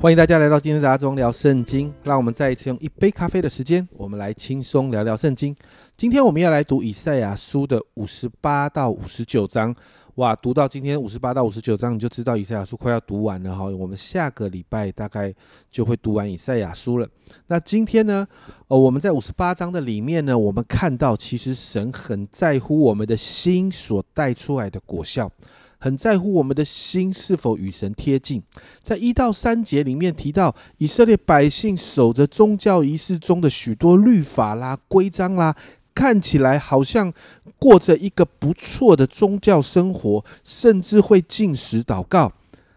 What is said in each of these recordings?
欢迎大家来到今天的阿中聊圣经。让我们再一次用一杯咖啡的时间，我们来轻松聊聊圣经。今天我们要来读以赛亚书的五十八到五十九章。哇，读到今天五十八到五十九章，你就知道以赛亚书快要读完了哈。我们下个礼拜大概就会读完以赛亚书了。那今天呢，呃，我们在五十八章的里面呢，我们看到其实神很在乎我们的心所带出来的果效。很在乎我们的心是否与神贴近，在一到三节里面提到以色列百姓守着宗教仪式中的许多律法啦、规章啦，看起来好像过着一个不错的宗教生活，甚至会进食祷告。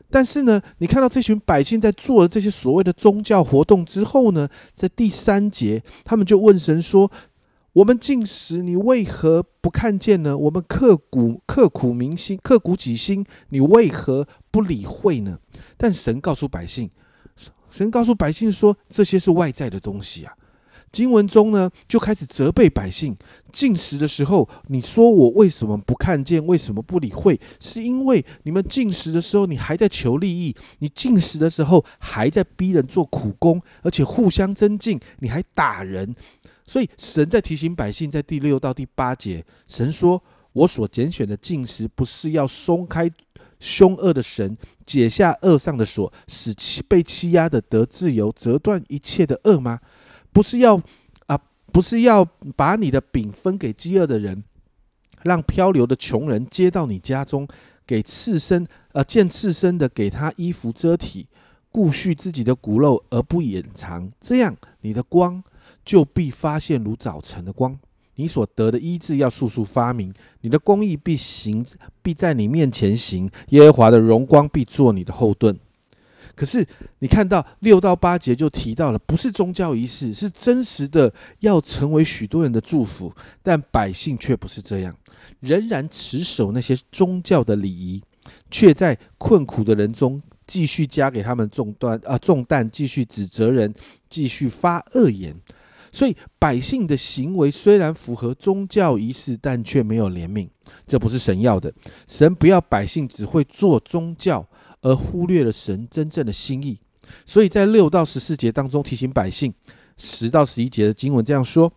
但是呢，你看到这群百姓在做了这些所谓的宗教活动之后呢，在第三节，他们就问神说。我们进食，你为何不看见呢？我们刻骨刻苦铭心，刻骨己心，你为何不理会呢？但神告诉百姓，神告诉百姓说，这些是外在的东西啊。经文中呢，就开始责备百姓进食的时候，你说我为什么不看见？为什么不理会？是因为你们进食的时候，你还在求利益；你进食的时候，还在逼人做苦工，而且互相增进，你还打人。所以神在提醒百姓，在第六到第八节，神说：“我所拣选的进食，不是要松开凶恶的神，解下恶上的锁，使欺被欺压的得自由，折断一切的恶吗？不是要啊，不是要把你的饼分给饥饿的人，让漂流的穷人接到你家中，给刺身呃见刺身的给他衣服遮体，顾恤自己的骨肉而不掩藏，这样你的光。”就必发现如早晨的光，你所得的医治要速速发明，你的公义必行，必在你面前行，耶和华的荣光必做你的后盾。可是你看到六到八节就提到了，不是宗教仪式，是真实的要成为许多人的祝福，但百姓却不是这样，仍然持守那些宗教的礼仪，却在困苦的人中继续加给他们重担啊重担，继续指责人，继续发恶言。所以百姓的行为虽然符合宗教仪式，但却没有怜悯，这不是神要的。神不要百姓只会做宗教，而忽略了神真正的心意。所以在六到十四节当中提醒百姓，十到十一节的经文这样说。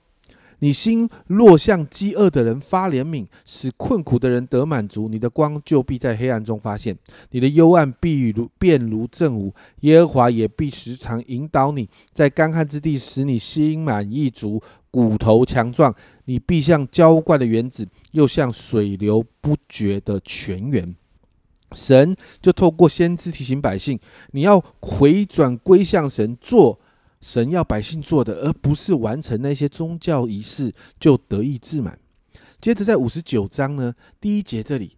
你心若向饥饿的人发怜悯，使困苦的人得满足，你的光就必在黑暗中发现，你的幽暗必如变如正午。耶和华也必时常引导你，在干旱之地使你心满意足，骨头强壮。你必像浇灌的园子，又像水流不绝的泉源。神就透过先知提醒百姓，你要回转归向神，做。神要百姓做的，而不是完成那些宗教仪式就得意自满。接着在五十九章呢，第一节这里，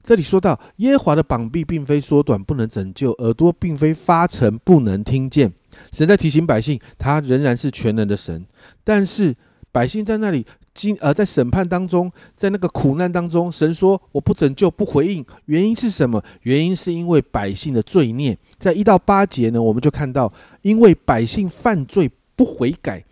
这里说到耶和华的膀臂并非缩短不能拯救，耳朵并非发沉不能听见。神在提醒百姓，他仍然是全能的神，但是百姓在那里。今呃，在审判当中，在那个苦难当中，神说我不拯救，不回应，原因是什么？原因是因为百姓的罪孽。在一到八节呢，我们就看到，因为百姓犯罪不悔改，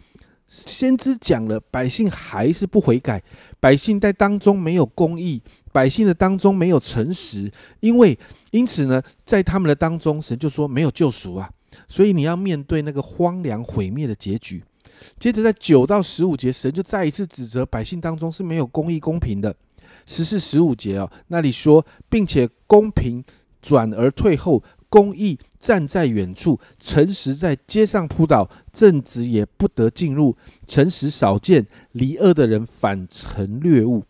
先知讲了，百姓还是不悔改，百姓在当中没有公义，百姓的当中没有诚实，因为因此呢，在他们的当中，神就说没有救赎啊，所以你要面对那个荒凉毁灭的结局。接着在九到十五节，神就再一次指责百姓当中是没有公义公平的。十四、十五节哦，那里说，并且公平转而退后，公义站在远处，诚实在街上扑倒，正直也不得进入，诚实少见，离恶的人反成掠物。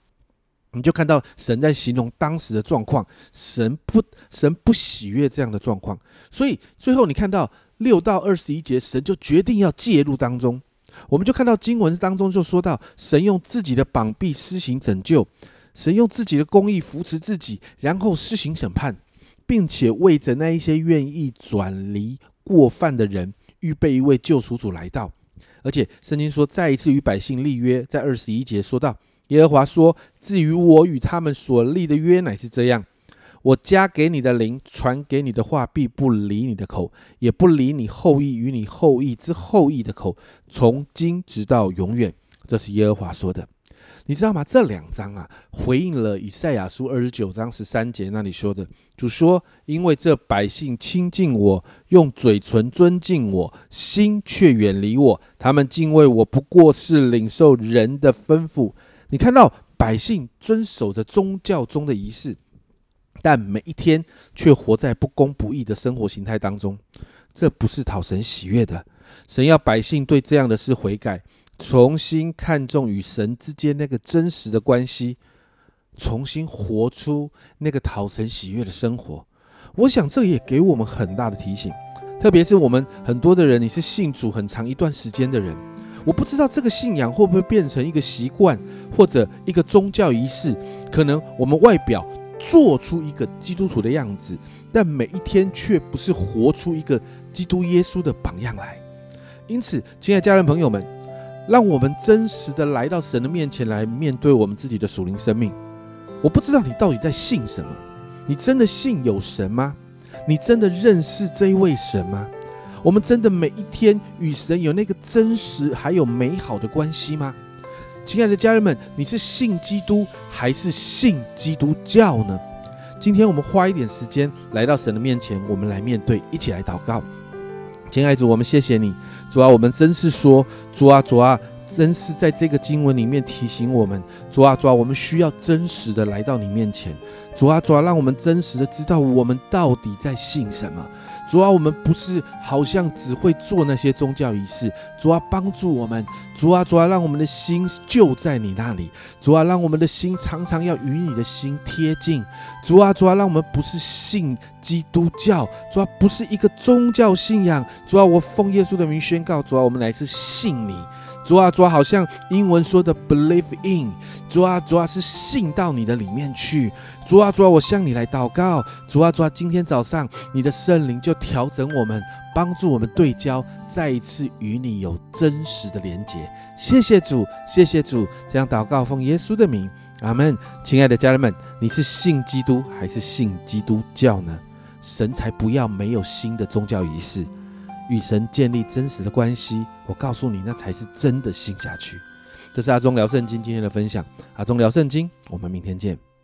你就看到神在形容当时的状况，神不神不喜悦这样的状况，所以最后你看到六到二十一节，神就决定要介入当中。我们就看到经文当中就说到，神用自己的膀臂施行拯救，神用自己的公义扶持自己，然后施行审判，并且为着那一些愿意转离过犯的人，预备一位救赎主来到。而且圣经说，再一次与百姓立约，在二十一节说到，耶和华说：“至于我与他们所立的约，乃是这样。”我加给你的灵，传给你的话，必不离你的口，也不离你后裔与你后裔之后裔的口，从今直到永远。这是耶和华说的。你知道吗？这两章啊，回应了以赛亚书二十九章十三节那里说的，主说：“因为这百姓亲近我，用嘴唇尊敬我，心却远离我。他们敬畏我，不过是领受人的吩咐。”你看到百姓遵守着宗教中的仪式，但每一天却活在不公不义的生活形态当中，这不是讨神喜悦的。神要百姓对这样的事悔改。重新看重与神之间那个真实的关系，重新活出那个讨神喜悦的生活。我想这也给我们很大的提醒，特别是我们很多的人，你是信主很长一段时间的人，我不知道这个信仰会不会变成一个习惯或者一个宗教仪式。可能我们外表做出一个基督徒的样子，但每一天却不是活出一个基督耶稣的榜样来。因此，亲爱的家人朋友们。让我们真实的来到神的面前来面对我们自己的属灵生命。我不知道你到底在信什么？你真的信有神吗？你真的认识这一位神吗？我们真的每一天与神有那个真实还有美好的关系吗？亲爱的家人们，你是信基督还是信基督教呢？今天我们花一点时间来到神的面前，我们来面对，一起来祷告。亲爱的主，我们谢谢你，主啊，我们真是说，主啊，主啊，真是在这个经文里面提醒我们，主啊，主啊，我们需要真实的来到你面前，主啊，主啊，让我们真实的知道我们到底在信什么。主啊，我们不是好像只会做那些宗教仪式。主啊，帮助我们。主啊，主啊，让我们的心就在你那里。主啊，让我们的心常常要与你的心贴近。主啊，主啊，让我们不是信基督教。主啊，不是一个宗教信仰。主啊，我奉耶稣的名宣告。主啊，我们乃是信你。主啊，主啊，好像英文说的 believe in。主啊，主啊，是信到你的里面去。主啊，主啊，我向你来祷告。主啊，主啊，今天早上你的圣灵就调整我们，帮助我们对焦，再一次与你有真实的连结。谢谢主，谢谢主。这样祷告，奉耶稣的名，阿门。亲爱的家人们，你是信基督还是信基督教呢？神才不要没有新的宗教仪式。与神建立真实的关系，我告诉你，那才是真的信下去。这是阿忠聊圣经今天的分享，阿忠聊圣经，我们明天见。